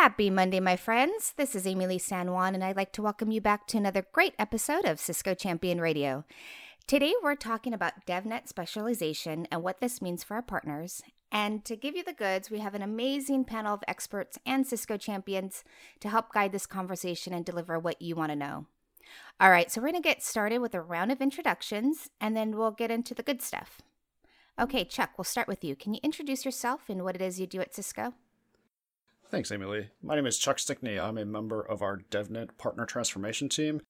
Happy Monday, my friends. This is Amilee San Juan, and I'd like to welcome you back to another great episode of Cisco Champion Radio. Today, we're talking about DevNet specialization and what this means for our partners. And to give you the goods, we have an amazing panel of experts and Cisco champions to help guide this conversation and deliver what you want to know. All right, so we're going to get started with a round of introductions, and then we'll get into the good stuff. Okay, Chuck, we'll start with you. Can you introduce yourself and what it is you do at Cisco? Thanks, Amilee. My name is Chuck Stickney. I'm a member of our DevNet Partner Transformation Team,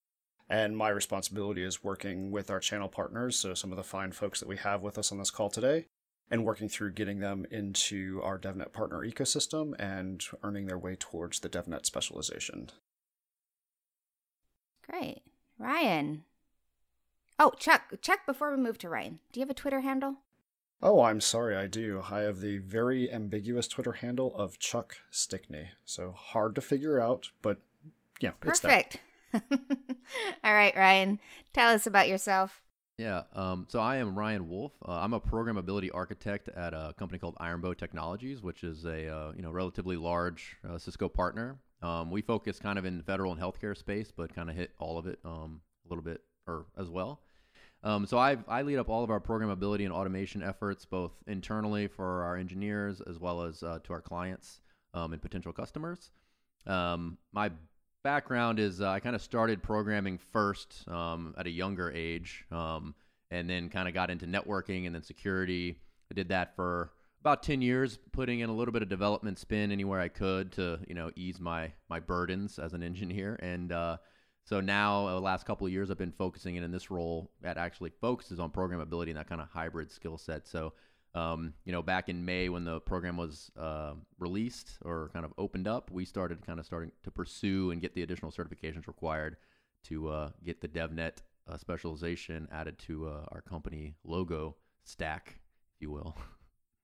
and my responsibility is working with our channel partners, so some of the fine folks that we have with us on this call today, and working through getting them into our DevNet partner ecosystem and earning their way towards the DevNet specialization. Great. Ryan. Oh, Chuck, Chuck, before we move to Ryan, do you have a Twitter handle? Oh, I'm sorry, I do. I have the very ambiguous Twitter handle of Chuck Stickney. So hard to figure out, but yeah, perfect. All right, Ryan, tell us about yourself. Yeah, um, so I am Ryan Wolf. Uh, I'm a programmability architect at a company called Ironbow Technologies, which is a uh, you know relatively large uh, Cisco partner. Um, we focus kind of in federal and healthcare space, but kind of hit all of it um, a little bit or as well. Um, so I I lead up all of our programmability and automation efforts, both internally for our engineers as well as uh, to our clients um, and potential customers. Um, my background is uh, I kind of started programming first um, at a younger age, um, and then kind of got into networking and then security. I did that for about 10 years putting in a little bit of development spin anywhere I could to you know ease my my burdens as an engineer and uh, so now, uh, the last couple of years, I've been focusing in, in this role that actually focuses on programmability and that kind of hybrid skill set. So, um, you know, back in May when the program was uh, released or kind of opened up, we started kind of starting to pursue and get the additional certifications required to uh, get the DevNet uh, specialization added to uh, our company logo stack, if you will.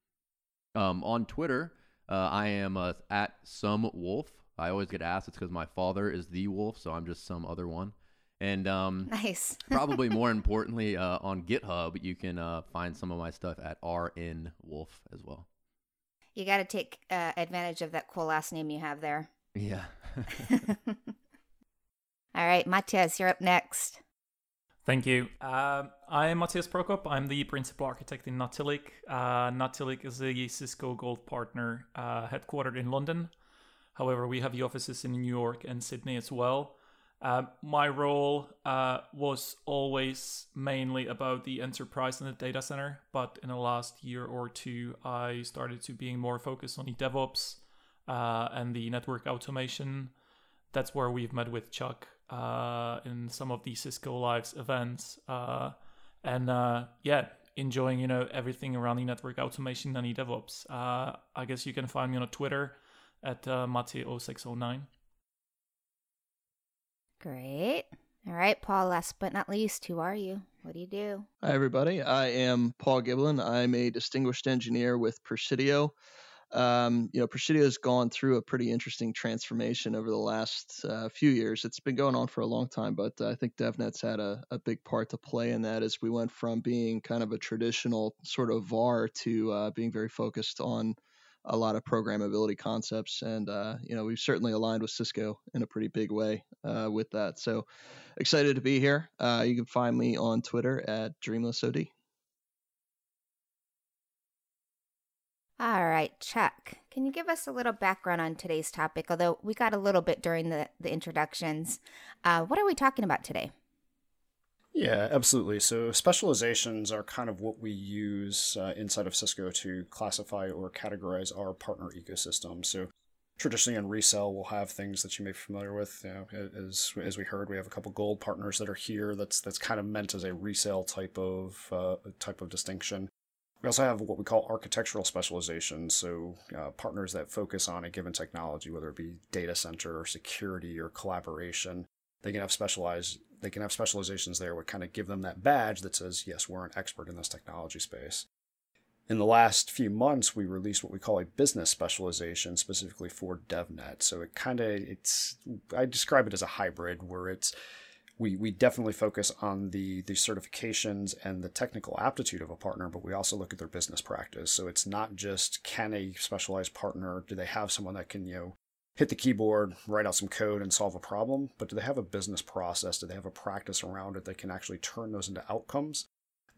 um, on Twitter, uh, I am at some wolf. I always get asked. It's because my father is the wolf, so I'm just some other one. And um, nice. probably more importantly, uh, on GitHub, you can uh, find some of my stuff at RN Wolf as well. You got to take uh, advantage of that cool last name you have there. Yeah. All right, Matthias, you're up next. Thank you. Uh, I'm Matthias Prokop. I'm the principal architect in Natilik. Uh, Natilik is a Cisco Gold partner uh, headquartered in London. However, we have the offices in New York and Sydney as well. Uh, my role uh, was always mainly about the enterprise and the data center, but in the last year or two, I started to being more focused on the DevOps uh, and the network automation. That's where we've met with Chuck uh, in some of the Cisco Lives events, uh, and uh, yeah, enjoying you know everything around the network automation and the DevOps. I guess you can find me on Twitter at uh, Mati0609. Great. All right, Paul, last but not least, who are you? What do you do? Hi, everybody. I am Paul Giblin. I'm a distinguished engineer with Presidio. Um, you know, Presidio has gone through a pretty interesting transformation over the last uh, few years. It's been going on for a long time, but I think DevNet's had a, a big part to play in that as we went from being kind of a traditional sort of VAR to uh, being very focused on a lot of programmability concepts, and uh, you know we've certainly aligned with Cisco in a pretty big way uh, with that. So excited to be here. Uh, you can find me on Twitter at DreamlessOD. All right, Chuck, can you give us a little background on today's topic? Although we got a little bit during the, the introductions. Uh, what are we talking about today? Yeah, absolutely. So specializations are kind of what we use uh, inside of Cisco to classify or categorize our partner ecosystem. So traditionally in resell, we'll have things that you may be familiar with. You know, as as we heard, we have a couple gold partners that are here. That's that's kind of meant as a resale type of uh, type of distinction. We also have what we call architectural specializations, so uh, partners that focus on a given technology, whether it be data center or security or collaboration. They can have specialized they can have specializations there would kind of give them that badge that says, yes, we're an expert in this technology space. In the last few months, we released what we call a business specialization specifically for DevNet. So it kind of it's I describe it as a hybrid where it's we we definitely focus on the the certifications and the technical aptitude of a partner, but we also look at their business practice. So it's not just can a specialized partner do they have someone that can you know hit the keyboard, write out some code, and solve a problem, but do they have a business process? Do they have a practice around it that can actually turn those into outcomes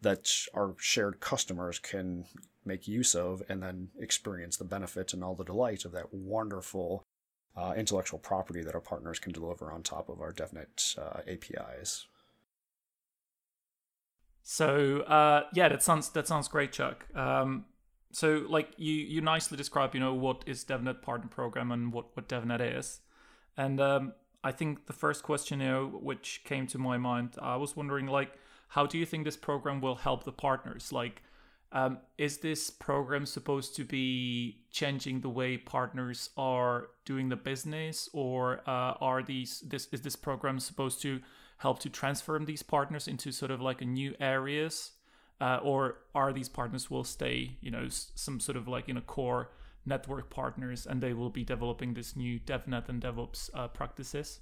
that our shared customers can make use of and then experience the benefits and all the delight of that wonderful uh, intellectual property that our partners can deliver on top of our DevNet uh, APIs? So uh, yeah, that sounds that sounds great, Chuck. Um, so like you you nicely describe you know what is DevNet partner program and what what DevNet is, and um, I think the first question you know which came to my mind, I was wondering like how do you think this program will help the partners? Like, um, is this program supposed to be changing the way partners are doing the business, or uh, are these this is this program supposed to help to transform these partners into sort of like a new areas uh, or are these partners will stay you know some sort of like you know core network partners and they will be developing this new devnet and devops uh, practices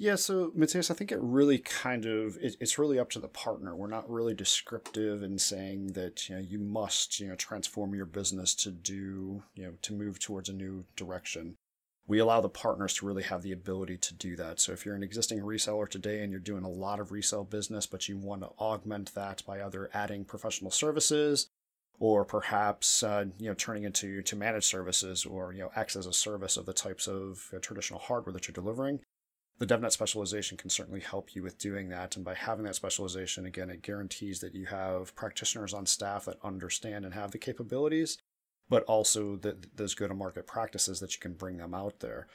yeah, so Matthias, I think it really kind of it, it's really up to the partner. We're not really descriptive in saying that you know you must you know transform your business to do you know to move towards a new direction we allow the partners to really have the ability to do that. So if you're an existing reseller today and you're doing a lot of resale business, but you want to augment that by either adding professional services or perhaps uh, you know turning into to managed services or you know acts as a service of the types of uh, traditional hardware that you're delivering, the DevNet specialization can certainly help you with doing that. And by having that specialization, again, it guarantees that you have practitioners on staff that understand and have the capabilities but also the, those go to market practices that you can bring them out there.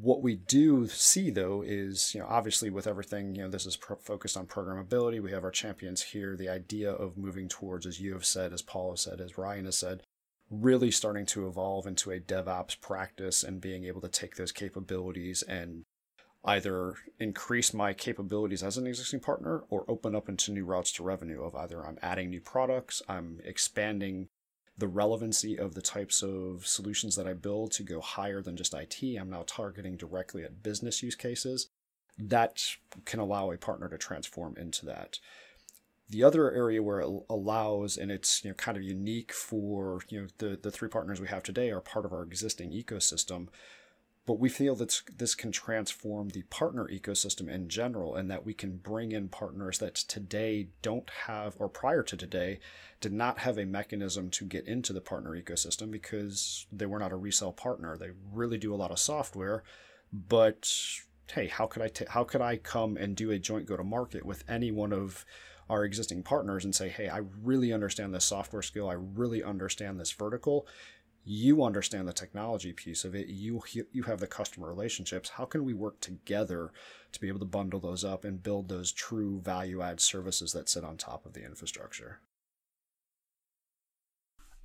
What we do see though is, you know, obviously with everything, you know, this is pro- focused on programmability. We have our champions here. The idea of moving towards, as you have said, as Paul has said, as Ryan has said, really starting to evolve into a DevOps practice and being able to take those capabilities and either increase my capabilities as an existing partner or open up into new routes to revenue of either I'm adding new products, I'm expanding the relevancy of the types of solutions that I build to go higher than just IT. I'm now targeting directly at business use cases. That can allow a partner to transform into that. The other area where it allows, and it's you know kind of unique for you know the the three partners we have today are part of our existing ecosystem, but we feel that this can transform the partner ecosystem in general and that we can bring in partners that today don't have or prior to today did not have a mechanism to get into the partner ecosystem because they were not a resale partner. They really do a lot of software but hey how could i t- how could i come and do a joint go to market with any one of our existing partners and say hey i really understand this software skill. I really understand this vertical you understand the technology piece of it you you have the customer relationships how can we work together to be able to bundle those up and build those true value add services that sit on top of the infrastructure?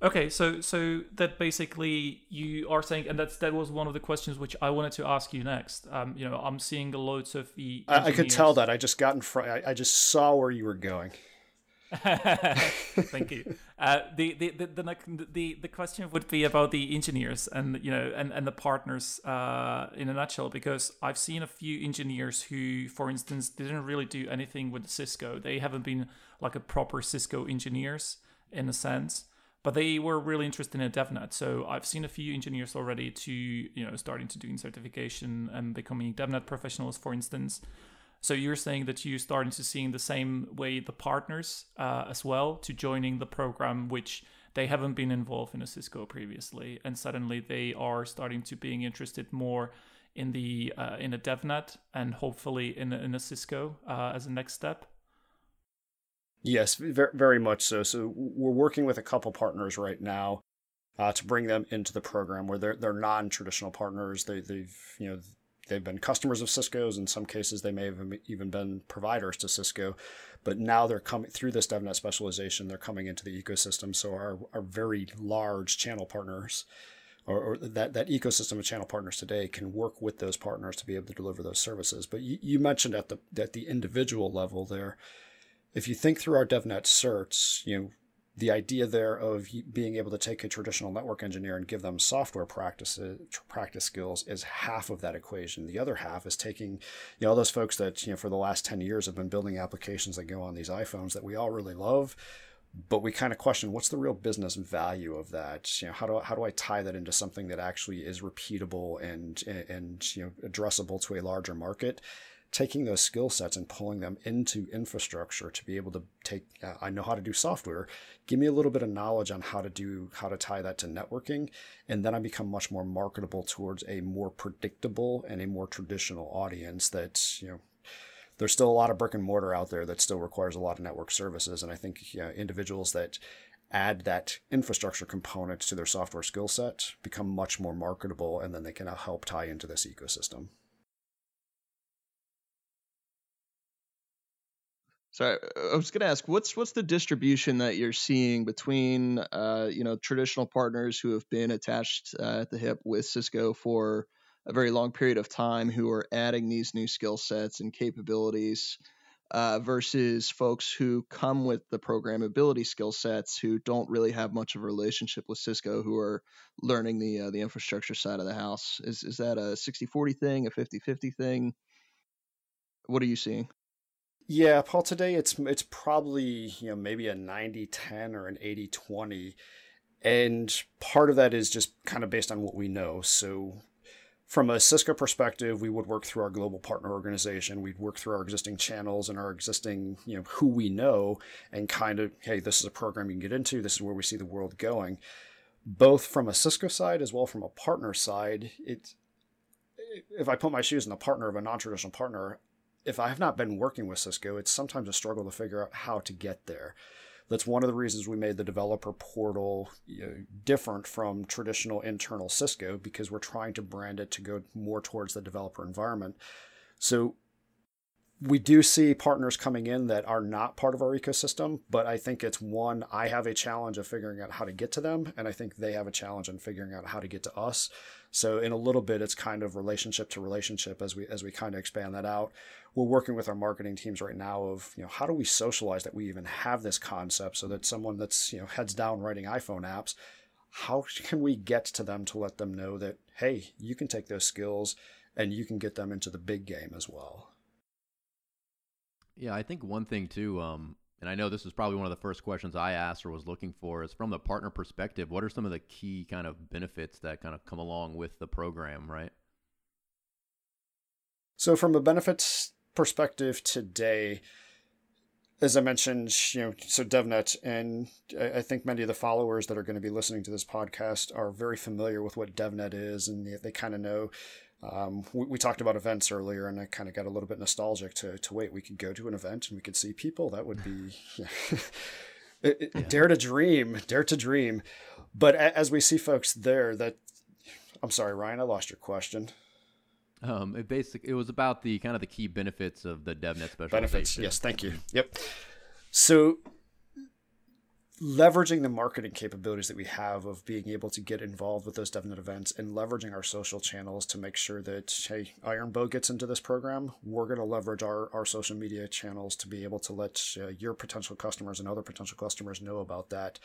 Okay so so that basically you are saying and that's that was one of the questions which i wanted to ask you next. Um you know i'm seeing loads of the I, I could tell that. I just got in front I, I just saw where you were going Thank you. Uh, the, the, the, the, the, question would be about the engineers and you know and, and the partners uh, in a nutshell because I've seen a few engineers who, for instance, didn't really do anything with Cisco. They haven't been like a proper Cisco engineers in a sense, but they were really interested in DevNet. So I've seen a few engineers already to you know starting to doing certification and becoming DevNet professionals, for instance. So you're saying that you're starting to see in the same way the partners uh, as well to joining the program, which they haven't been involved in a Cisco previously, and suddenly they are starting to being interested more in the uh, in a DevNet and hopefully in a, in a Cisco uh, as a next step. Yes, very much so. So we're working with a couple partners right now uh, to bring them into the program where they're they're non-traditional partners. They they've you know they've been customers of Cisco's. In some cases, they may have even been providers to Cisco, but now they're coming through this DevNet specialization. They're coming into the ecosystem. So our, our very large channel partners, or, or that that ecosystem of channel partners today, can work with those partners to be able to deliver those services. But you, you mentioned at the at the individual level there, if you think through our DevNet certs, you know the idea there of being able to take a traditional network engineer and give them software practices practice skills is half of that equation. The other half is taking you know all those folks that you know for the last 10 years have been building applications that go on these iphones that we all really love but we kind of question what's the real business value of that? You know how do I, how do I tie that into something that actually is repeatable and and you know addressable to a larger market taking those skill sets and pulling them into infrastructure to be able to take uh, i know how to do software give me a little bit of knowledge on how to do how to tie that to networking and then i become much more marketable towards a more predictable and a more traditional audience that you know there's still a lot of brick and mortar out there that still requires a lot of network services. And I think you know, individuals that add that infrastructure component to their software skill set become much more marketable, and then they can help tie into this ecosystem. So I was going to ask, what's what's the distribution that you're seeing between, uh, you know, traditional partners who have been attached uh, at the hip with Cisco for a very long period of time who are adding these new skill sets and capabilities uh, versus folks who come with the programmability skill sets who don't really have much of a relationship with Cisco who are learning the uh, the infrastructure side of the house. Is is that a 60-40 thing, a 50-50 thing? What are you seeing? Yeah, Paul, today it's it's probably, you know, maybe a 90-10 or an 80-20. And part of that is just kind of based on what we know. So from a Cisco perspective, we would work through our global partner organization. We'd work through our existing channels and our existing, you know, who we know and kind of, hey, this is a program you can get into. This is where we see the world going. Both from a Cisco side as well from a partner side, it if I put my shoes in the partner of a non-traditional partner, if I have not been working with Cisco, it's sometimes a struggle to figure out how to get there. That's one of the reasons we made the developer portal you know, different from traditional internal Cisco because we're trying to brand it to go more towards the developer environment. So we do see partners coming in that are not part of our ecosystem, but I think it's one, I have a challenge of figuring out how to get to them, and I think they have a challenge in figuring out how to get to us. So in a little bit, it's kind of relationship to relationship as we as we kind of expand that out. We're working with our marketing teams right now of you know how do we socialize that we even have this concept so that someone that's you know heads down writing iPhone apps, how can we get to them to let them know that hey, you can take those skills and you can get them into the big game as well. Yeah, I think one thing too, um, and I know this is probably one of the first questions I asked or was looking for, is from the partner perspective, what are some of the key kind of benefits that kind of come along with the program, right? So, from a benefits perspective today, as I mentioned, you know, so DevNet, and I think many of the followers that are going to be listening to this podcast are very familiar with what DevNet is, and they, kind of know um, we, we, talked about events earlier, and I kind of got a little bit nostalgic to, to wait. We could go to an event and we could see people. That would be it, yeah. dare to dream, dare to dream. But as we see folks there, that I'm sorry, Ryan, I lost your question. Um, it basically it was about the kind of the key benefits of the DevNet special benefits. Yes, thank you. Yep. So leveraging the marketing capabilities that we have of being able to get involved with those DevNet events and leveraging our social channels to make sure that, hey, Iron Ironbow gets into this program, we're going to leverage our, our social media channels to be able to let uh, your potential customers and other potential customers know about that.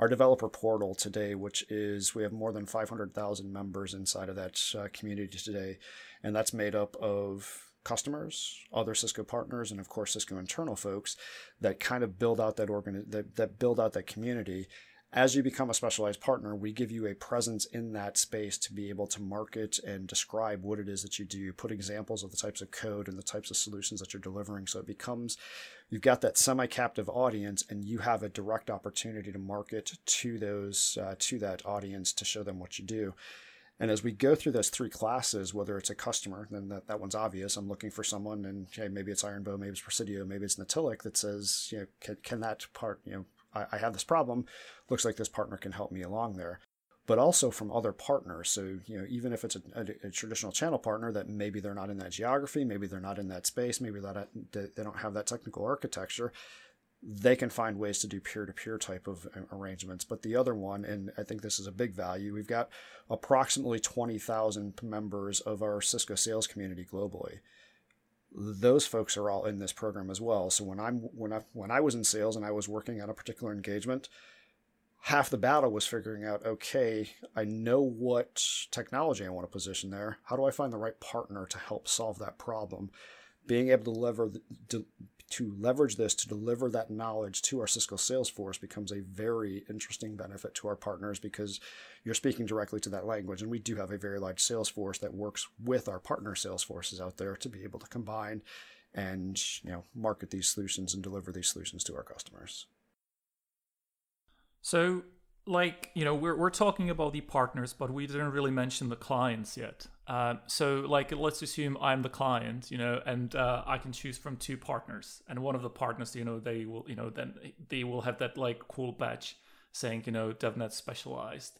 Our developer portal today, which is, we have more than 500,000 members inside of that uh, community today, and that's made up of customers, other Cisco partners, and of course Cisco internal folks that kind of build out that organ that, that build out that community. As you become a specialized partner, we give you a presence in that space to be able to market and describe what it is that you do, put examples of the types of code and the types of solutions that you're delivering. So it becomes you've got that semi-captive audience, and you have a direct opportunity to market to those uh, to that audience to show them what you do. And as we go through those three classes, whether it's a customer, then that, that one's obvious. I'm looking for someone, and hey, maybe it's Ironbow, maybe it's Presidio, maybe it's Natilik that says, you know, can, can that part, you know, I, I have this problem. Looks like this partner can help me along there. But also from other partners. So, you know, even if it's a, a, a traditional channel partner that maybe they're not in that geography, maybe they're not in that space, maybe that they don't have that technical architecture, they can find ways to do peer-to-peer type of uh, arrangements. But the other one, and I think this is a big value, we've got approximately 20,000 members of our Cisco sales community globally. Those folks are all in this program as well. So when I'm when I when I was in sales and I was working on a particular engagement, half the battle was figuring out, okay, I know what technology I want to position there. How do I find the right partner to help solve that problem? Being able to lever to leverage this to deliver that knowledge to our Cisco sales force becomes a very interesting benefit to our partners because you're speaking directly to that language. And we do have a very large sales force that works with our partner sales forces out there to be able to combine and you know market these solutions and deliver these solutions to our customers. So like you know we're, we're talking about the partners but we didn't really mention the clients yet. Uh, so like let's assume i'm the client you know and uh, i can choose from two partners and one of the partners you know they will you know then they will have that like cool badge saying you know devnet specialized.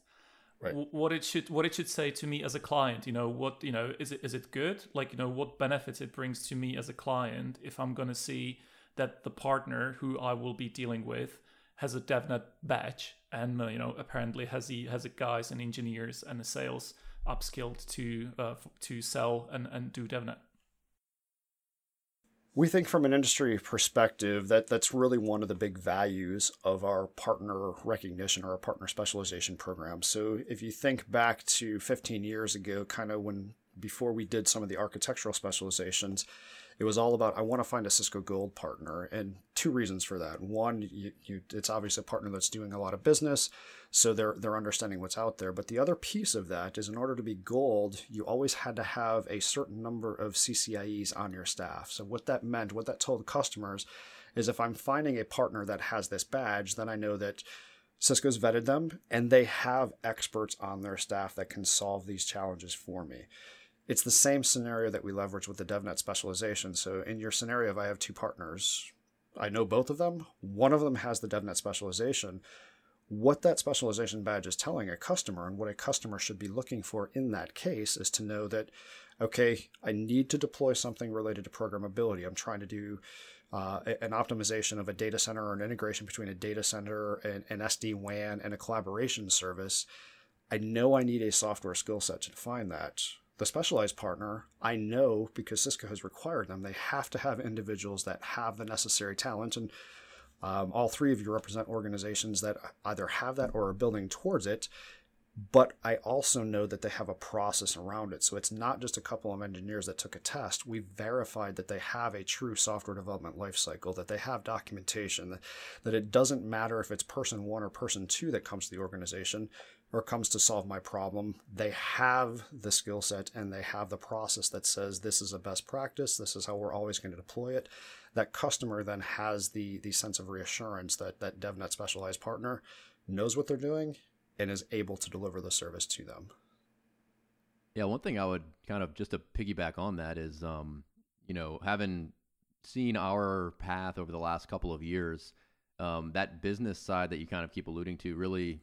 Right. what it should what it should say to me as a client you know what you know is it is it good? Like you know what benefits it brings to me as a client if i'm going to see that the partner who i will be dealing with has a DevNet badge, and uh, you know apparently has he has a guys and engineers and the sales upskilled to uh, to sell and and do DevNet. We think from an industry perspective that that's really one of the big values of our partner recognition or our partner specialization program. So if you think back to 15 years ago, kind of when before we did some of the architectural specializations, it was all about I want to find a Cisco Gold partner, and two reasons for that. One, you, you, it's obviously a partner that's doing a lot of business, so they're they're understanding what's out there. But the other piece of that is, in order to be Gold, you always had to have a certain number of CCIEs on your staff. So what that meant, what that told customers, is if I'm finding a partner that has this badge, then I know that. Cisco's vetted them and they have experts on their staff that can solve these challenges for me it's the same scenario that we leverage with the DevNet specialization. So in your scenario, if I have two partners, I know both of them. One of them has the DevNet specialization. What that specialization badge is telling a customer and what a customer should be looking for in that case is to know that, okay, I need to deploy something related to programmability. I'm trying to do uh, an optimization of a data center or an integration between a data center and an SD WAN and a collaboration service. I know I need a software skill set to define that the specialized partner, I know because Cisco has required them, they have to have individuals that have the necessary talent. And um, all three of you represent organizations that either have that or are building towards it. But I also know that they have a process around it. So it's not just a couple of engineers that took a test. We verified that they have a true software development lifecycle, that they have documentation, that, that it doesn't matter if it's person one or person two that comes to the organization or comes to solve my problem, they have the skill set and they have the process that says this is a best practice, this is how we're always going to deploy it. That customer then has the the sense of reassurance that that DevNet specialized partner knows what they're doing and is able to deliver the service to them. Yeah, one thing I would kind of just to piggyback on that is, um, you know, having seen our path over the last couple of years, um, that business side that you kind of keep alluding to really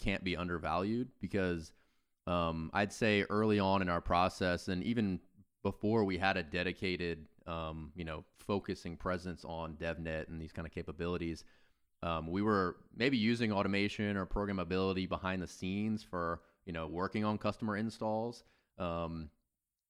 can't be undervalued because um, I'd say early on in our process, and even before we had a dedicated, um, you know, focusing presence on DevNet and these kind of capabilities, um, we were maybe using automation or programmability behind the scenes for you know working on customer installs, um,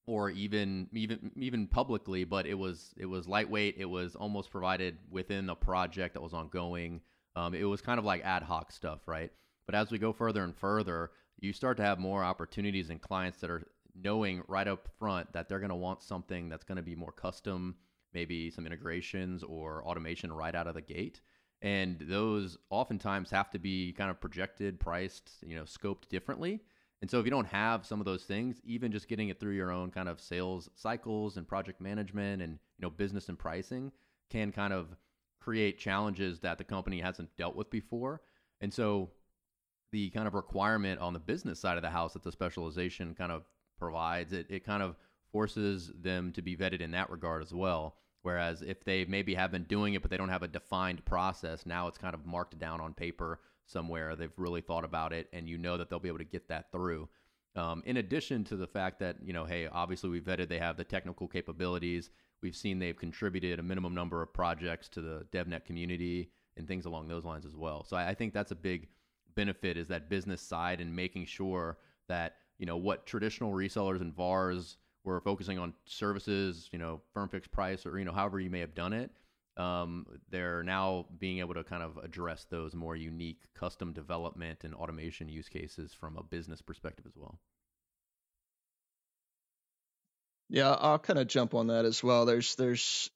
or even even even publicly. But it was it was lightweight. It was almost provided within a project that was ongoing. Um, it was kind of like ad hoc stuff, right? But as we go further and further, you start to have more opportunities and clients that are knowing right up front that they're going to want something that's going to be more custom, maybe some integrations or automation right out of the gate. And those oftentimes have to be kind of projected, priced, you know, scoped differently. And so if you don't have some of those things, even just getting it through your own kind of sales cycles and project management and, you know, business and pricing can kind of create challenges that the company hasn't dealt with before. And so the kind of requirement on the business side of the house that the specialization kind of provides, it, it kind of forces them to be vetted in that regard as well. Whereas if they maybe have been doing it, but they don't have a defined process, now it's kind of marked down on paper somewhere. They've really thought about it, and you know that they'll be able to get that through. Um, in addition to the fact that, you know, hey, obviously we vetted they have the technical capabilities. We've seen they've contributed a minimum number of projects to the DevNet community and things along those lines as well. So I, I think that's a big benefit is that business side and making sure that you know what traditional resellers and VARs were focusing on services, you know, firm fixed price or you know however you may have done it. Um, they're now being able to kind of address those more unique custom development and automation use cases from a business perspective as well. Yeah, I'll kind of jump on that as well. There's there's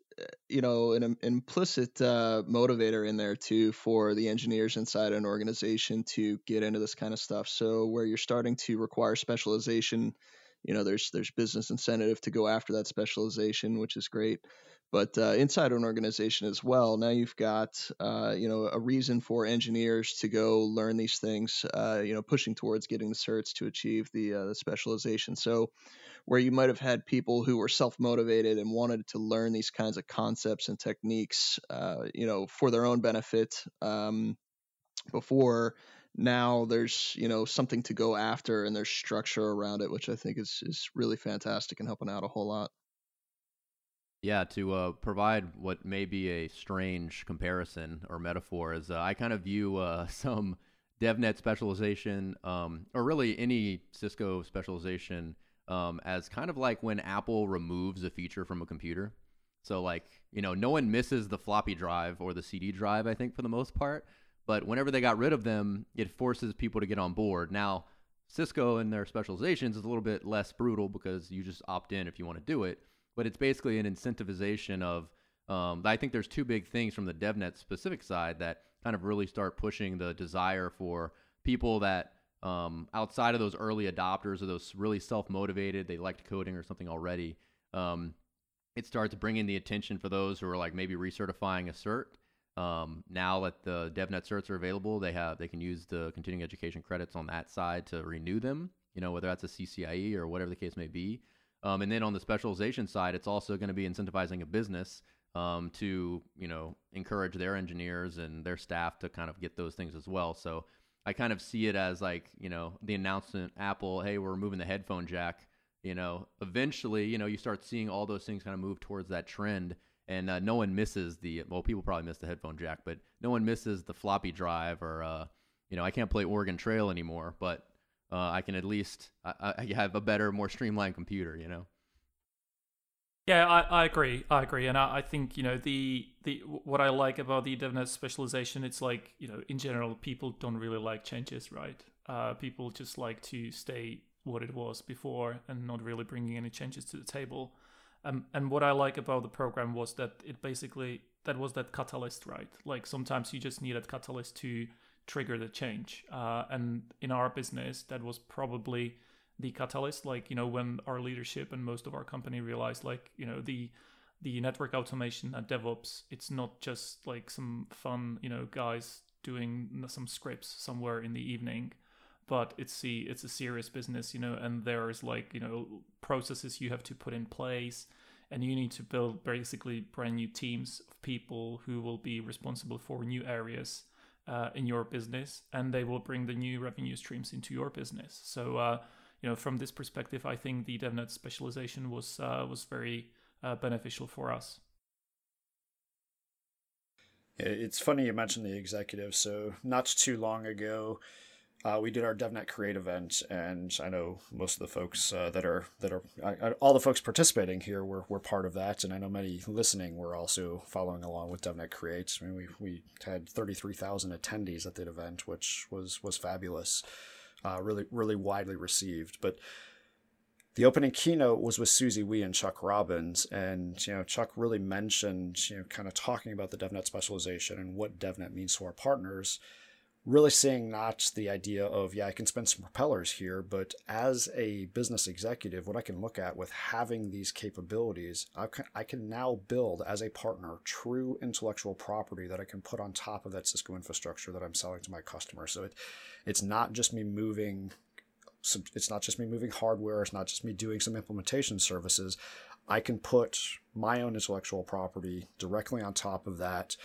you know an, implicit uh, motivator in there too for the engineers inside an organization to get into this kind of stuff. So where you're starting to require specialization, you know, there's there's business incentive to go after that specialization, which is great. But uh, inside an organization as well, now you've got uh, you know a reason for engineers to go learn these things. Uh, you know, pushing towards getting the certs to achieve the, uh, specialization. So where you might have had people who were self motivated and wanted to learn these kinds of concepts and techniques, uh, you know, for their own benefit um, before. Now there's you know something to go after and there's structure around it, which I think is is really fantastic and helping out a whole lot. Yeah, to uh, provide what may be a strange comparison or metaphor is uh, I kind of view uh, some DevNet specialization, um, or really any Cisco specialization, um, as kind of like when Apple removes a feature from a computer. So like you know, no one misses the floppy drive or the CD drive. I think for the most part, but whenever they got rid of them, it forces people to get on board. Now, Cisco and their specializations is a little bit less brutal because you just opt in if you want to do it. But it's basically an incentivization of. Um, I think there's two big things from the DevNet specific side that kind of really start pushing the desire for people that um, outside of those early adopters or those really self motivated, they liked coding or something already, um, it starts bringing the attention for those who are like maybe recertifying a cert. Um, now that the DevNet certs are available, they have they can use the continuing education credits on that side to renew them. You know whether that's a CCIE or whatever the case may be. Um, and then on the specialization side, it's also going to be incentivizing a business um, to you know encourage their engineers and their staff to kind of get those things as well. So I kind of see it as like, you know, the announcement Apple, hey, we're removing the headphone jack. You know, eventually, you know, you start seeing all those things kind of move towards that trend. And uh, no one misses the, well, people probably miss the headphone jack, but no one misses the floppy drive or, uh, you know, I can't play Oregon Trail anymore, but uh, I can at least I, I have a better, more streamlined computer, you know? Yeah, I, I agree. I agree, and I, I think you know the the what I like about the DevNet specialization. It's like you know in general people don't really like changes, right? Uh, people just like to stay what it was before and not really bringing any changes to the table. Um, and what I like about the program was that it basically that was that catalyst, right? Like sometimes you just need a catalyst to trigger the change. Uh, and in our business, that was probably the catalyst like you know when our leadership and most of our company realized like you know the the network automation at devops it's not just like some fun you know guys doing some scripts somewhere in the evening but it's the it's a serious business you know and there's like you know processes you have to put in place and you need to build basically brand new teams of people who will be responsible for new areas uh, in your business and they will bring the new revenue streams into your business so uh, you know, from this perspective, I think the DevNet specialization was uh, was very uh, beneficial for us. It's funny you mentioned the executive. So not too long ago, uh, we did our DevNet Create event, and I know most of the folks uh, that are that are I, all the folks participating here were, were part of that, and I know many listening were also following along with DevNet Create. I mean, we we had thirty three thousand attendees at that event, which was was fabulous uh, really really widely received. But the opening keynote was with Susie Wee and Chuck Robbins, and you know Chuck really mentioned you know kind of talking about the DevNet specialization and what DevNet means to our partners really seeing not the idea of, yeah, I can spend some propellers here, but as a business executive, what I can look at with having these capabilities, I can, I can now build as a partner true intellectual property that I can put on top of that Cisco infrastructure that I'm selling to my customer. So it, it's not just me moving. It's not just me moving hardware. It's not just me doing some implementation services. I can put my own intellectual property directly on top of that,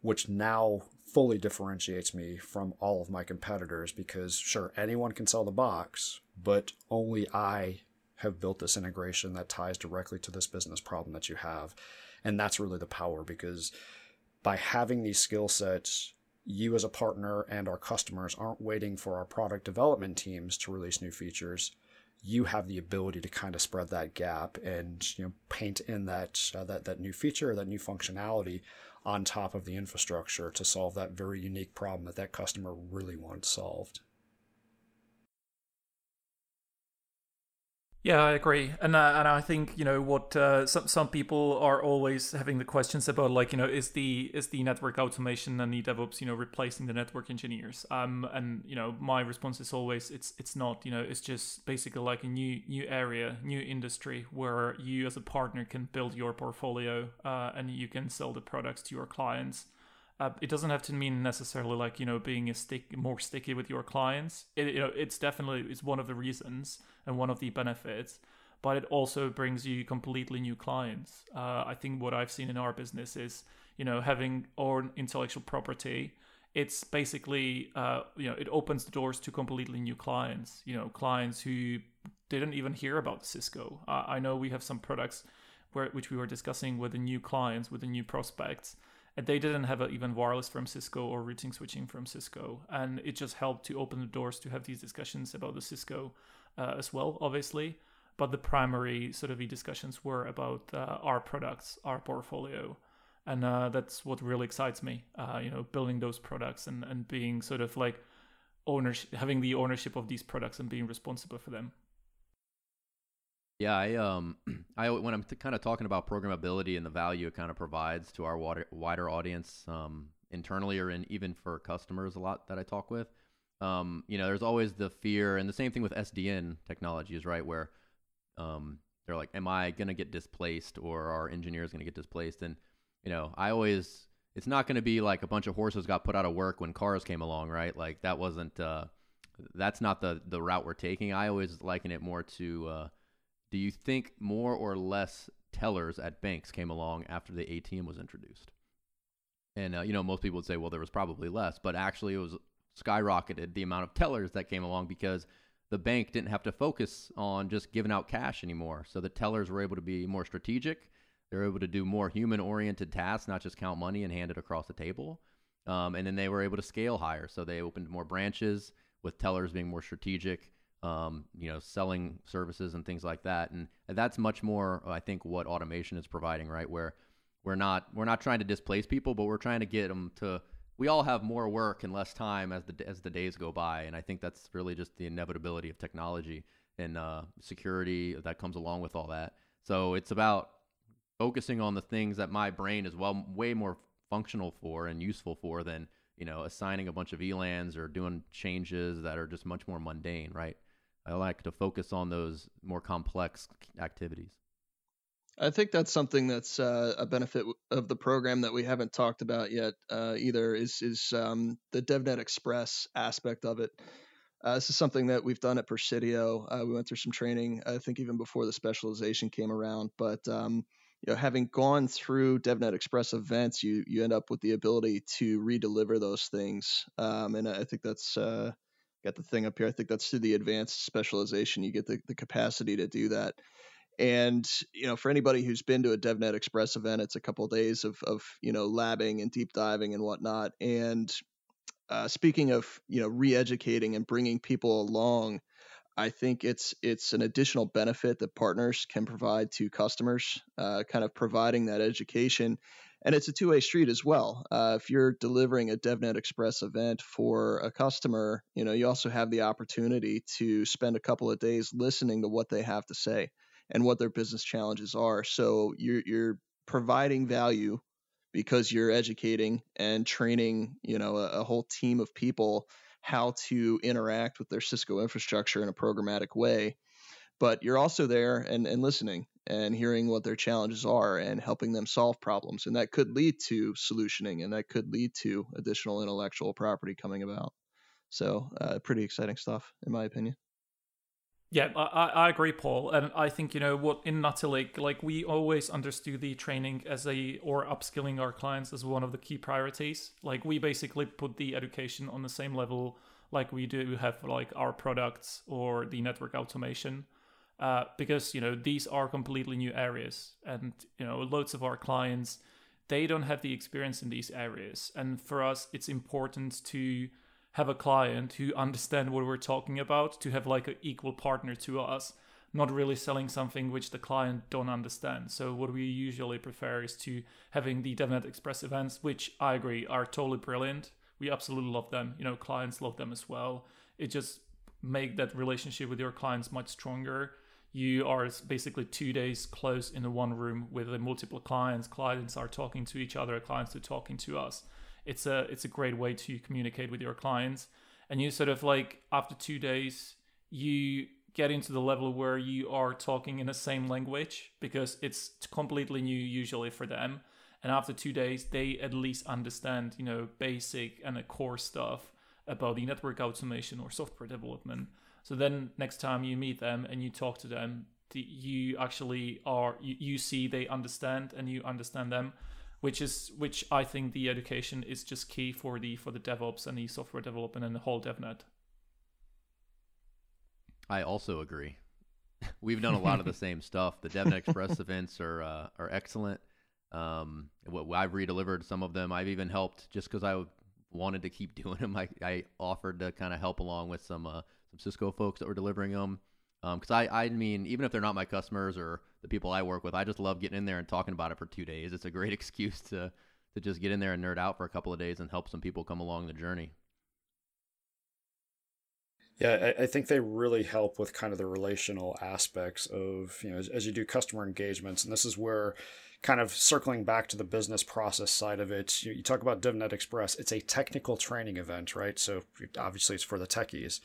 which now fully differentiates me from all of my competitors because sure anyone can sell the box but only i have built this integration that ties directly to this business problem that you have. And that's really the power because by having these skill sets you as a partner and our customers aren't waiting for our product development teams to release new features. You have the ability to kind of spread that gap and you know paint in that uh, that that new feature that new functionality on top of the infrastructure to solve that very unique problem that that customer really wants solved. Yeah, I agree, and uh, and I think you know what uh, some some people are always having the questions about like you know is the is the network automation and the DevOps you know replacing the network engineers? Um, and you know my response is always it's it's not. You know it's just basically like a new new area, new industry where you as a partner can build your portfolio uh, and you can sell the products to your clients. Uh, it doesn't have to mean necessarily like you know being a stick more sticky with your clients. It, you know it's definitely it's one of the reasons and one of the benefits, but it also brings you completely new clients. Uh, I think what I've seen in our business is, you know, having our intellectual property. It's basically, uh, you know, it opens the doors to completely new clients. You know, clients who didn't even hear about Cisco. Uh, I know we have some products where which we were discussing with the new clients, with the new prospects, they didn't have a, even wireless from Cisco or routing switching from Cisco, and it just helped to open the doors to have these discussions about the Cisco uh, as well, obviously. But the primary sort of discussions were about uh, our products, our portfolio, and uh, that's what really excites me. Uh, you know, building those products and and being sort of like ownership, having the ownership of these products and being responsible for them. Yeah, I um, I when I'm t- kind of talking about programmability and the value it kind of provides to our wider, wider audience, um, internally or in even for customers, a lot that I talk with, um, you know, there's always the fear, and the same thing with SDN technologies, right? Where um, they're like, "Am I to get displaced, or are engineers to get displaced?" And you know, I always, it's not to be like a bunch of horses got put out of work when cars came along, right? Like that wasn't, uh, that's not the the route we're taking. I always liken it more to, uh, do you think more or less tellers at banks came along after the ATM was introduced? And uh, you know, most people would say, well, there was probably less, but actually, it was skyrocketed the amount of tellers that came along because the bank didn't have to focus on just giving out cash anymore. So the tellers were able to be more strategic. They were able to do more human oriented tasks, not just count money and hand it across the table. Um, and then they were able to scale higher. So they opened more branches with tellers being more strategic, um, you know, selling services and things like that. And that's much more, I think, what automation is providing, right? Where we're not we're not trying to displace people, but we're trying to get them to we all have more work and less time as the as the days go by, and I think that's really just the inevitability of technology and uh, security that comes along with all that. So it's about focusing on the things that my brain is well way more functional for and useful for than you know assigning a bunch of VLANs or doing changes that are just much more mundane, right? I like to focus on those more complex activities. I think that's something that's uh, a benefit of the program that we haven't talked about yet uh, either is is um, the DevNet Express aspect of it. Uh, this is something that we've done at Presidio. Uh, we went through some training, I think, even before the specialization came around. But um, you know, having gone through DevNet Express events, you you end up with the ability to redeliver those things, um, and I think that's uh, got the thing up here. I think that's through the advanced specialization. You get the, the capacity to do that. And you know, for anybody who's been to a DevNet Express event, it's a couple of days of of you know labbing and deep diving and whatnot. And uh, speaking of you know re-educating and bringing people along, I think it's it's an additional benefit that partners can provide to customers, uh, kind of providing that education. And it's a two-way street as well. Uh, if you're delivering a DevNet Express event for a customer, you know you also have the opportunity to spend a couple of days listening to what they have to say and what their business challenges are. So you're you're providing value because you're educating and training, you know, a, a whole team of people how to interact with their Cisco infrastructure in a programmatic way. But you're also there and, and listening and hearing what their challenges are and helping them solve problems. And that could lead to solutioning and that could lead to additional intellectual property coming about. So, uh, pretty exciting stuff, in my opinion. Yeah, I, I agree, Paul, and I think you know what in Natilik, like we always understood the training as a or upskilling our clients as one of the key priorities. Like we basically put the education on the same level like we do have like our products or the network automation, uh, because you know these are completely new areas, and you know loads of our clients they don't have the experience in these areas, and for us it's important to have a client who understand what we're talking about to have like an equal partner to us not really selling something which the client don't understand. So what we usually prefer is to having the devnet express events which i agree are totally brilliant. We absolutely love them. You know clients love them as well. It just make that relationship with your clients much stronger you are basically two days close in the one room with the multiple clients. Clients are talking to each other, clients are talking to us. It's a it's a great way to communicate with your clients. And you sort of like after two days, you get into the level where you are talking in the same language because it's completely new usually for them. And after two days, they at least understand, you know, basic and the core stuff about the network automation or software development. So then next time you meet them and you talk to them, you actually are you, you see they understand and you understand them, which is which I think the education is just key for the for the DevOps and the software development and the whole DevNet. I also agree. We've done a lot of the same stuff. The DevNet Express events are uh, are excellent. Um, what I've redelivered some of them. I've even helped just because I wanted to keep doing them. I, I offered to kind of help along with some uh, some Cisco folks that were delivering them. Because um, I, I mean, even if they're not my customers or the people I work with, I just love getting in there and talking about it for two days. It's a great excuse to to just get in there and nerd out for a couple of days and help some people come along the journey. Yeah, I, I think they really help with kind of the relational aspects of, you know, as, as you do customer engagements. And this is where kind of circling back to the business process side of it, you, you, talk about DevNet Express. It's a technical training event, right? So obviously it's for the techies.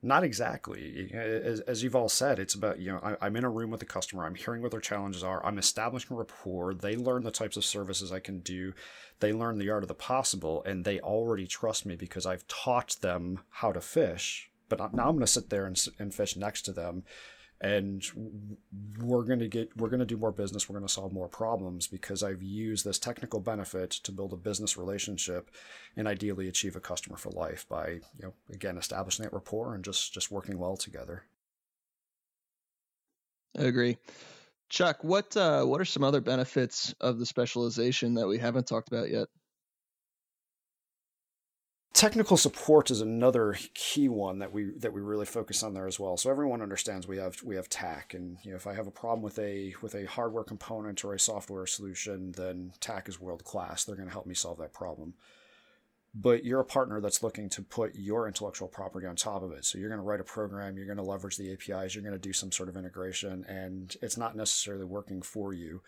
Not exactly. As, as you've all said, it's about, you know, I, I'm in a room with the customer. I'm hearing what their challenges are. I'm establishing rapport. They learn the types of services I can do. They learn the art of the possible, and they already trust me because I've taught them how to fish. But now I'm going to sit there and, and fish next to them and we're going to get we're going to do more business we're going to solve more problems because i've used this technical benefit to build a business relationship and ideally achieve a customer for life by you know again establishing that rapport and just just working well together. I agree. Chuck what uh, what are some other benefits of the specialization that we haven't talked about yet technical support is another key one that we that we really focus on there as well. So everyone understands we have we have TAC, and you know if I have a problem with a with a hardware component or a software solution, then TAC is world class. They're going to help me solve that problem. But you're a partner that's looking to put your intellectual property on top of it. So you're going to write a program, you're going to leverage the APIs, you're going to do some sort of integration, and it's not necessarily working for you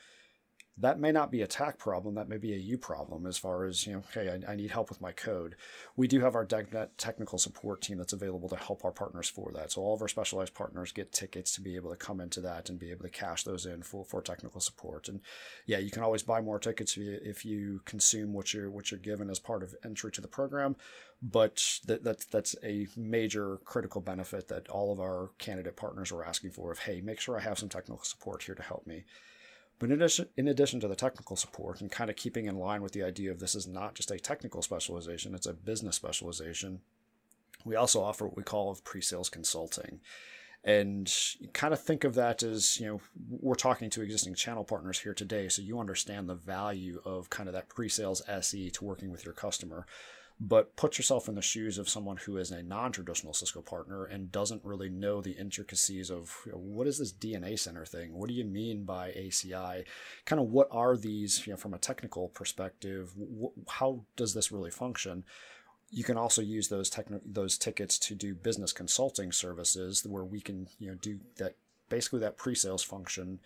that may not be a TAC problem. That may be a you problem as far as, you know, hey, I, I need help with my code. We do have our DevNet technical support team that's available to help our partners for that. So all of our specialized partners get tickets to be able to come into that and be able to cash those in for, for technical support. And yeah, you can always buy more tickets if you consume what you're, what you're given as part of entry to the program. But that, that, that's a major critical benefit that all of our candidate partners are asking for of, hey, make sure I have some technical support here to help me. But in addition, in addition to the technical support and kind of keeping in line with the idea of this is not just a technical specialization, it's a business specialization, we also offer what we call of pre-sales consulting. And kind of think of that as, you know, we're talking to existing channel partners here today, so you understand the value of kind of that pre-sales SE to working with your customer but put yourself in the shoes of someone who is a non-traditional Cisco partner and doesn't really know the intricacies of you know, what is this DNA center thing? What do you mean by ACI? Kind of what are these, you know, from a technical perspective? Wh- how does this really function? You can also use those techni- those tickets to do business consulting services where we can, you know, do that basically that pre-sales function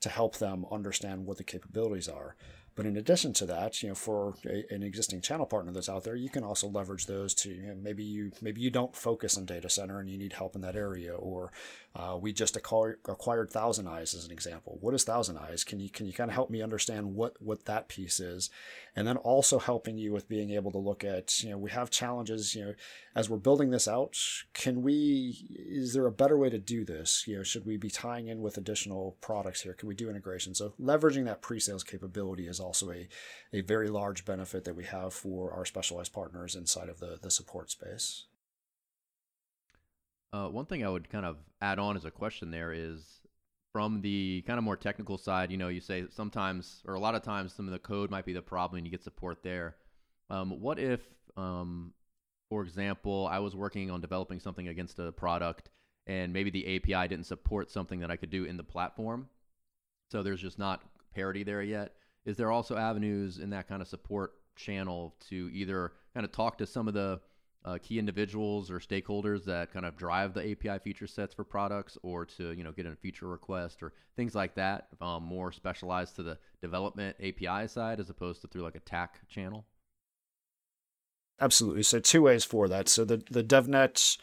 to help them understand what the capabilities are. But in addition to that, you know, for a, an existing channel partner that's out there, you can also leverage those to you know, maybe you maybe you don't focus on data center and you need help in that area, or uh, we just acquired, acquired ThousandEyes as an example. What is ThousandEyes? Can you can you kind of help me understand what what that piece is, and then also helping you with being able to look at you know we have challenges you know as we're building this out. Can we? Is there a better way to do this? You know, should we be tying in with additional products here? Can we do integration? So leveraging that pre-sales capability is also a a very large benefit that we have for our specialized partners inside of the the support space. Uh, one thing I would kind of add on as a question there is from the kind of more technical side, you know, you say sometimes or a lot of times some of the code might be the problem and you get support there. Um, what if, um, for example, I was working on developing something against a product and maybe the API didn't support something that I could do in the platform? So there's just not parity there yet. Is there also avenues in that kind of support channel to either kind of talk to some of the uh, key individuals or stakeholders that kind of drive the API feature sets for products, or to you know get in a feature request or things like that, um, more specialized to the development API side as opposed to through like a TAC channel? Absolutely. So two ways for that. So the the DevNet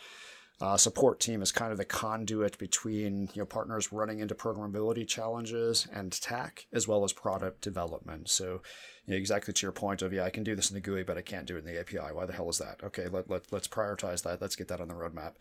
uh, support team is kind of the conduit between you know partners running into programmability challenges and TAC, as well as product development. So you know, exactly to your point of yeah, I can do this in the GUI, but I can't do it in the API. Why the hell is that? Okay, let, let let's prioritize that. Let's get that on the roadmap.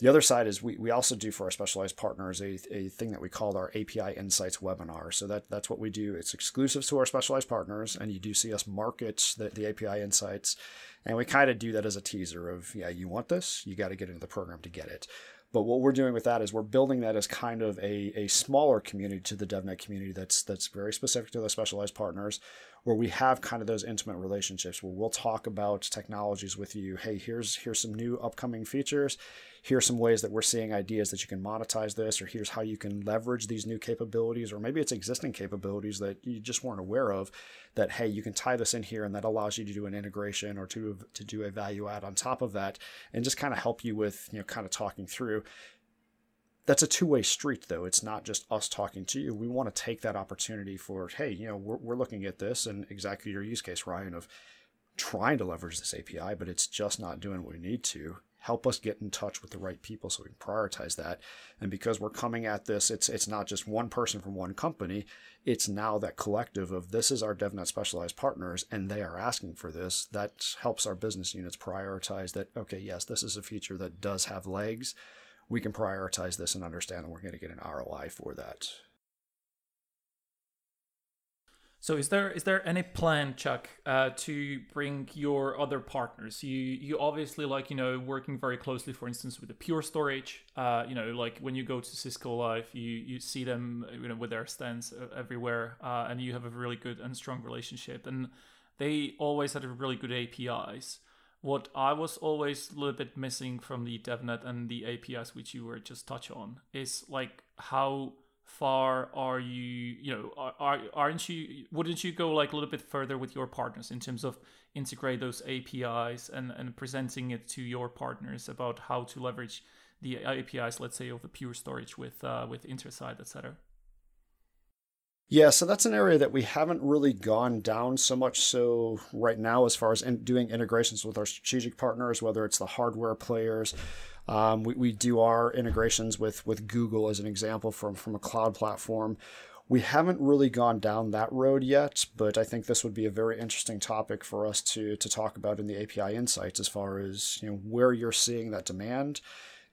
The other side is we, we also do for our specialized partners a, a thing that we call our API Insights webinar. So that, that's what we do. It's exclusive to our specialized partners, and you do see us market the, the API Insights. And we kind of do that as a teaser of, yeah, you want this, you got to get into the program to get it. But what we're doing with that is we're building that as kind of a, a smaller community to the DevNet community that's that's very specific to the specialized partners, where we have kind of those intimate relationships where we'll talk about technologies with you. Hey, here's here's some new upcoming features here's some ways that we're seeing ideas that you can monetize this, or here's how you can leverage these new capabilities, or maybe it's existing capabilities that you just weren't aware of. That hey, you can tie this in here, and that allows you to do an integration or to to do a value add on top of that, and just kind of help you with you know kind of talking through that's a two-way street though it's not just us talking to you we want to take that opportunity for hey you know we're, we're looking at this and exactly your use case ryan of trying to leverage this api but it's just not doing what we need to help us get in touch with the right people so we can prioritize that. And because we're coming at this, it's it's not just one person from one company. It's now that collective of this is our DevNet specialized partners, and they are asking for this. That helps our business units prioritize that. Okay, yes, this is a feature that does have legs. We can prioritize this and understand, that we're going to get an ROI for that. So is there is there any plan, Chuck, uh, to bring your other partners? You you obviously like you know working very closely, for instance, with the Pure Storage. Uh, you know, like when you go to Cisco Live, you you see them you know with their stands everywhere, uh, and you have a really good and strong relationship. And they always had really good APIs. What I was always a little bit missing from the DevNet and the APIs, which you were just touch on, is like how far are you you know are, aren't you wouldn't you go like a little bit further with your partners in terms of integrate those apis and and presenting it to your partners about how to leverage the apis let's say of the pure storage with uh, with intersight etc yeah, so that's an area that we haven't really gone down so much so right now as far as in doing integrations with our strategic partners, whether it's the hardware players um, we, we do our integrations with with Google as an example from from a cloud platform. We haven't really gone down that road yet, but I think this would be a very interesting topic for us to to talk about in the API insights as far as you know where you're seeing that demand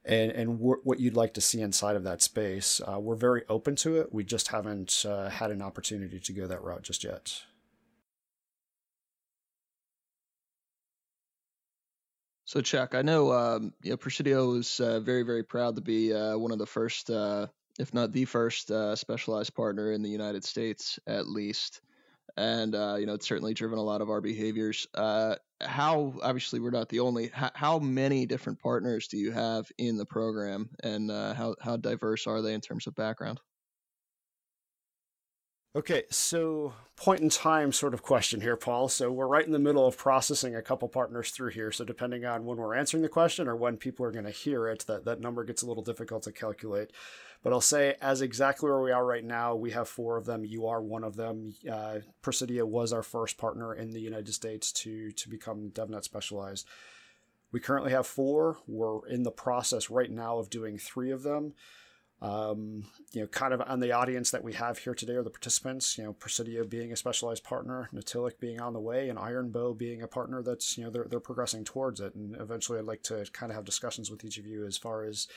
and and wh- what you'd like to see inside of that space. Uh, we're very open to it. We just haven't uh, had an opportunity to go that route just yet. So, Chuck, I know, um, you know Presidio is uh, very, very proud to be uh, one of the first, uh, if not the first, uh, specialized partner in the United States, at least. And uh, you know, it's certainly driven a lot of our behaviors. Uh, how obviously we're not the only. How, how, many different partners do you have in the program, and how how diverse are they in terms of background? Okay, so point in time sort of question here, Paul. So we're right in the middle of processing a couple partners through here. So depending on when we're answering the question or when people are going to hear it, that, that number gets a little difficult to calculate. But I'll say, as exactly where we are right now, we have four of them. You are one of them. Uh, Presidio was our first partner in the United States to to become DevNet specialized. We currently have four. We're in the process right now of doing three of them um, you know, kind of on the audience that we have here today are the participants, you know, Presidio being a specialized partner, Natilik being on the way, and Ironbow being a partner that's, you know, they're, they're progressing towards it. And eventually I'd like to kind of have discussions with each of you as far as,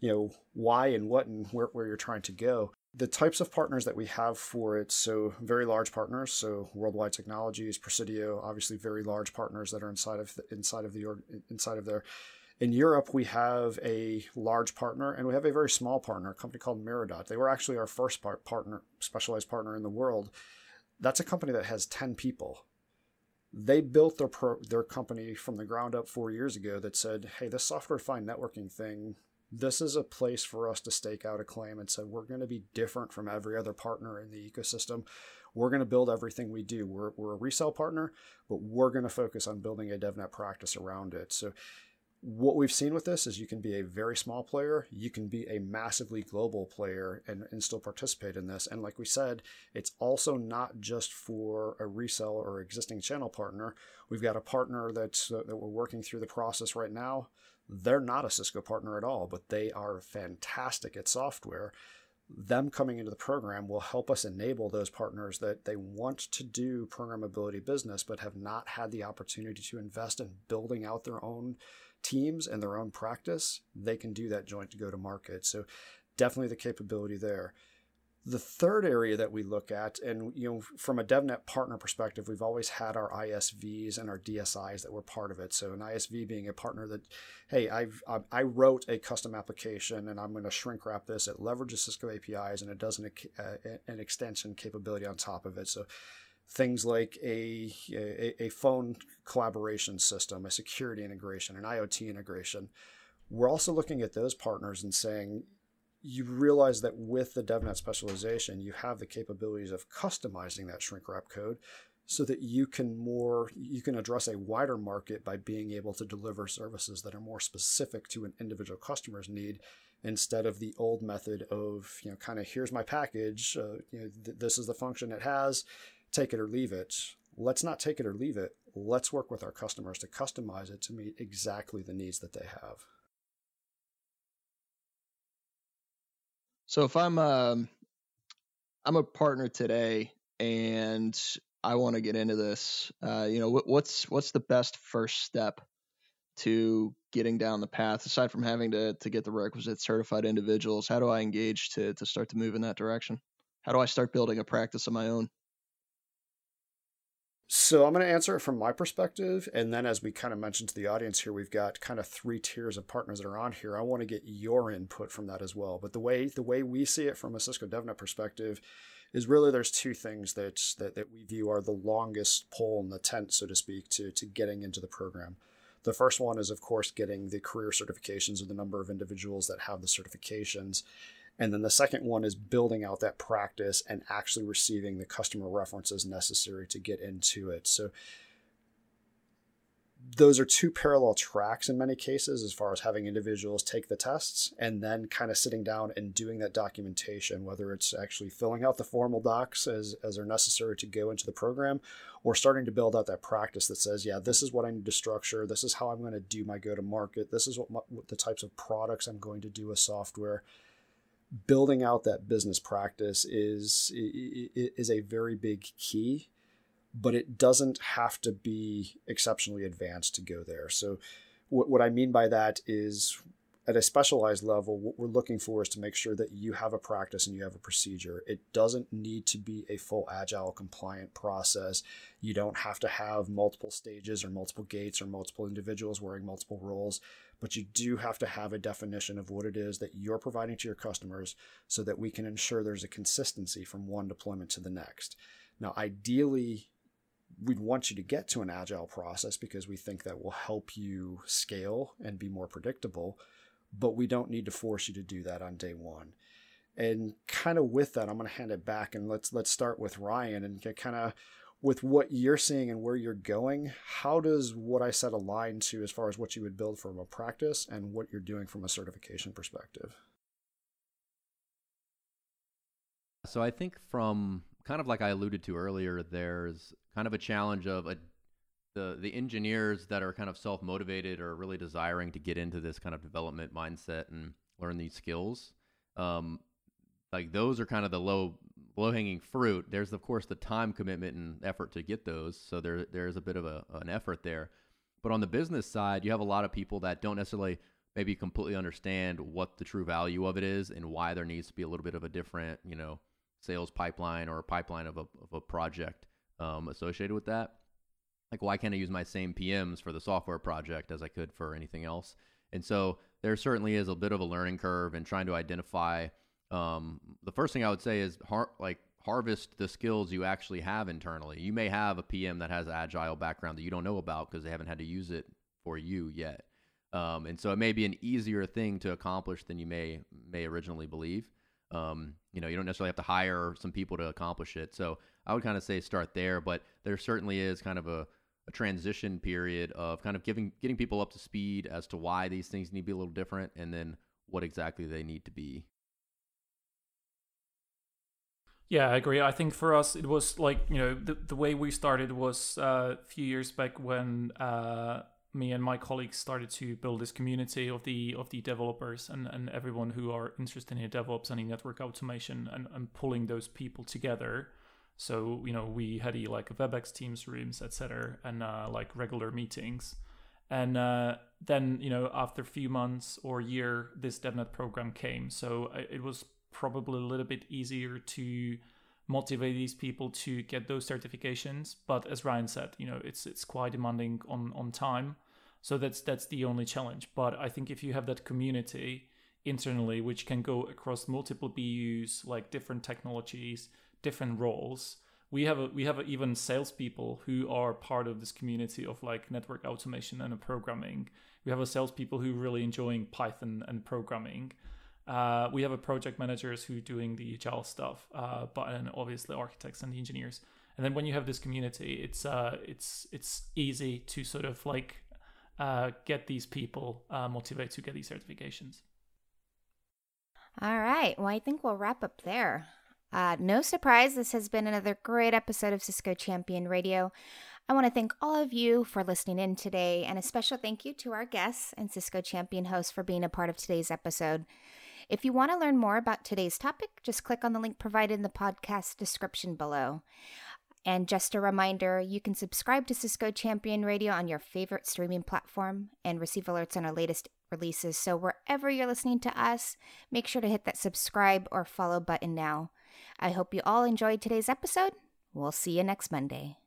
you know, why and what and where, where you're trying to go. The types of partners that we have for it, so very large partners, so Worldwide Technologies, Presidio, obviously very large partners that are inside of the, inside of the inside of their in Europe, we have a large partner and we have a very small partner, a company called Miradot. They were actually our first part partner, specialized partner in the world. That's a company that has 10 people. They built their pro, their company from the ground up four years ago that said, hey, this software defined networking thing, this is a place for us to stake out a claim and said, we're going to be different from every other partner in the ecosystem. We're going to build everything we do. We're, we're a resale partner, but we're going to focus on building a DevNet practice around it. So what we've seen with this is you can be a very small player, you can be a massively global player and, and still participate in this. And like we said, it's also not just for a reseller or existing channel partner. We've got a partner that's, uh, that we're working through the process right now. They're not a Cisco partner at all, but they are fantastic at software. Them coming into the program will help us enable those partners that they want to do programmability business, but have not had the opportunity to invest in building out their own teams and their own practice, they can do that joint to go to market. So definitely the capability there. The third area that we look at, and you know, from a DevNet partner perspective, we've always had our ISVs and our DSIs that were part of it. So an ISV being a partner that, hey, I've I wrote a custom application and I'm going to shrink wrap this. It leverages Cisco APIs and it does an, uh, an extension capability on top of it. So things like a, a, a phone collaboration system, a security integration, an IoT integration. We're also looking at those partners and saying, you realize that with the DevNet specialization, you have the capabilities of customizing that shrink wrap code so that you can more you can address a wider market by being able to deliver services that are more specific to an individual customer's need instead of the old method of you know kind of here's my package uh, you know th- this is the function it has take it or leave it. Let's not take it or leave it. Let's work with our customers to customize it to meet exactly the needs that they have. So if I'm um, I'm a partner today and I want to get into this, uh, you know, what's what's the best first step to getting down the path aside from having to to get the requisite certified individuals? How do I engage to to start to move in that direction? How do I start building a practice of my own? So I'm going to answer it from my perspective. And then, as we kind of mentioned to the audience here, we've got kind of three tiers of partners that are on here. I want to get your input from that as well. But the way the way we see it from a Cisco DevNet perspective is really there's two things that, that, that we view are the longest pole in the tent, so to speak, to, to getting into the program. The first one is, of course, getting the career certifications or the number of individuals that have the certifications. And then the second one is building out that practice and actually receiving the customer references necessary to get into it. So those are two parallel tracks in many cases as far as having individuals take the tests and then kind of sitting down and doing that documentation whether it's actually filling out the formal docs as, as are necessary to go into the program or starting to build out that practice that says yeah this is what i need to structure. This is how i'm going to do my go to market this is what, my, what the types of products i'm going to do with software building out that business practice is is a very big key but it doesn't have to be exceptionally advanced to go there so what, what i mean by that is at a specialized level, what we're looking for is to make sure that you have a practice and you have a procedure. It doesn't need to be a full agile compliant process. You don't have to have multiple stages or multiple gates or multiple individuals wearing multiple roles, but you do have to have a definition of what it is that you're providing to your customers so that we can ensure there's a consistency from one deployment to the next. Now, ideally, we'd want you to get to an agile process because we think that will help you scale and be more predictable but we don't need to force you to do that on day one. And kind of with that, I'm going to hand it back and let's let's start with Ryan and kind of with what you're seeing and where you're going. How does what I said align to as far as what you would build from a practice and what you're doing from a certification perspective? So I think from kind of like I alluded to earlier, there's kind of a challenge of a the the engineers that are kind of self motivated or really desiring to get into this kind of development mindset and learn these skills. Um, like those are kind of the low low hanging fruit. There's of course the time commitment and effort to get those, so there there's a bit of a, an effort there. But on the business side, you have a lot of people that don't necessarily maybe completely understand what the true value of it is and why there needs to be a little bit of a different, you know, sales pipeline or a pipeline of a, of a project um, associated with that like why can't I use my same PMs for the software project as I could for anything else? And so there certainly is a bit of a learning curve in trying to identify. Um, the first thing I would say is har- like harvest the skills you actually have internally. You may have a PM that has agile background that you don't know about because they haven't had to use it for you yet. Um, and so it may be an easier thing to accomplish than you may may originally believe. Um, you know, you don't necessarily have to hire some people to accomplish it. So I would kind of say start there, but there certainly is kind of a a transition period of kind of giving getting people up to speed as to why these things need to be a little different and then what exactly they need to be. Yeah, I agree. I think for us, it was like, you know, the, the way we started was uh, a few years back when uh, me and my colleagues started to build this community of the of the developers and, and everyone who are interested in DevOps and in network automation and, and pulling those people together. So, you know, we had like WebEx Teams rooms, etc., and uh, like regular meetings. And uh, then, you know, after a few months or year, this DevNet program came. So uh, it was probably a little bit easier to motivate these people to get those certifications. But as Ryan said, you know, it's it's quite demanding on on time. So that's that's the only challenge. But I think if you have that community internally, which can go across multiple BUs, like different technologies, different roles, we have a, we have a, even salespeople who are part of this community of like network automation and programming. We have a salespeople who are really enjoying Python and programming. Uh, we have a project managers who are doing the agile stuff, uh, but and obviously architects and the engineers. And then when you have this community, it's uh, it's it's easy to sort of like uh, get these people uh, motivated to get these certifications. All right. Well, I think we'll wrap up there. Uh, no surprise, this has been another great episode of Cisco Champion Radio. I want to thank all of you for listening in today, and a special thank you to our guests and Cisco Champion hosts for being a part of today's episode. If you want to learn more about today's topic, just click on the link provided in the podcast description below. And just a reminder, you can subscribe to Cisco Champion Radio on your favorite streaming platform and receive alerts on our latest releases. So wherever you're listening to us, make sure to hit that subscribe or follow button now. I hope you all enjoyed today's episode. We'll see you next Monday.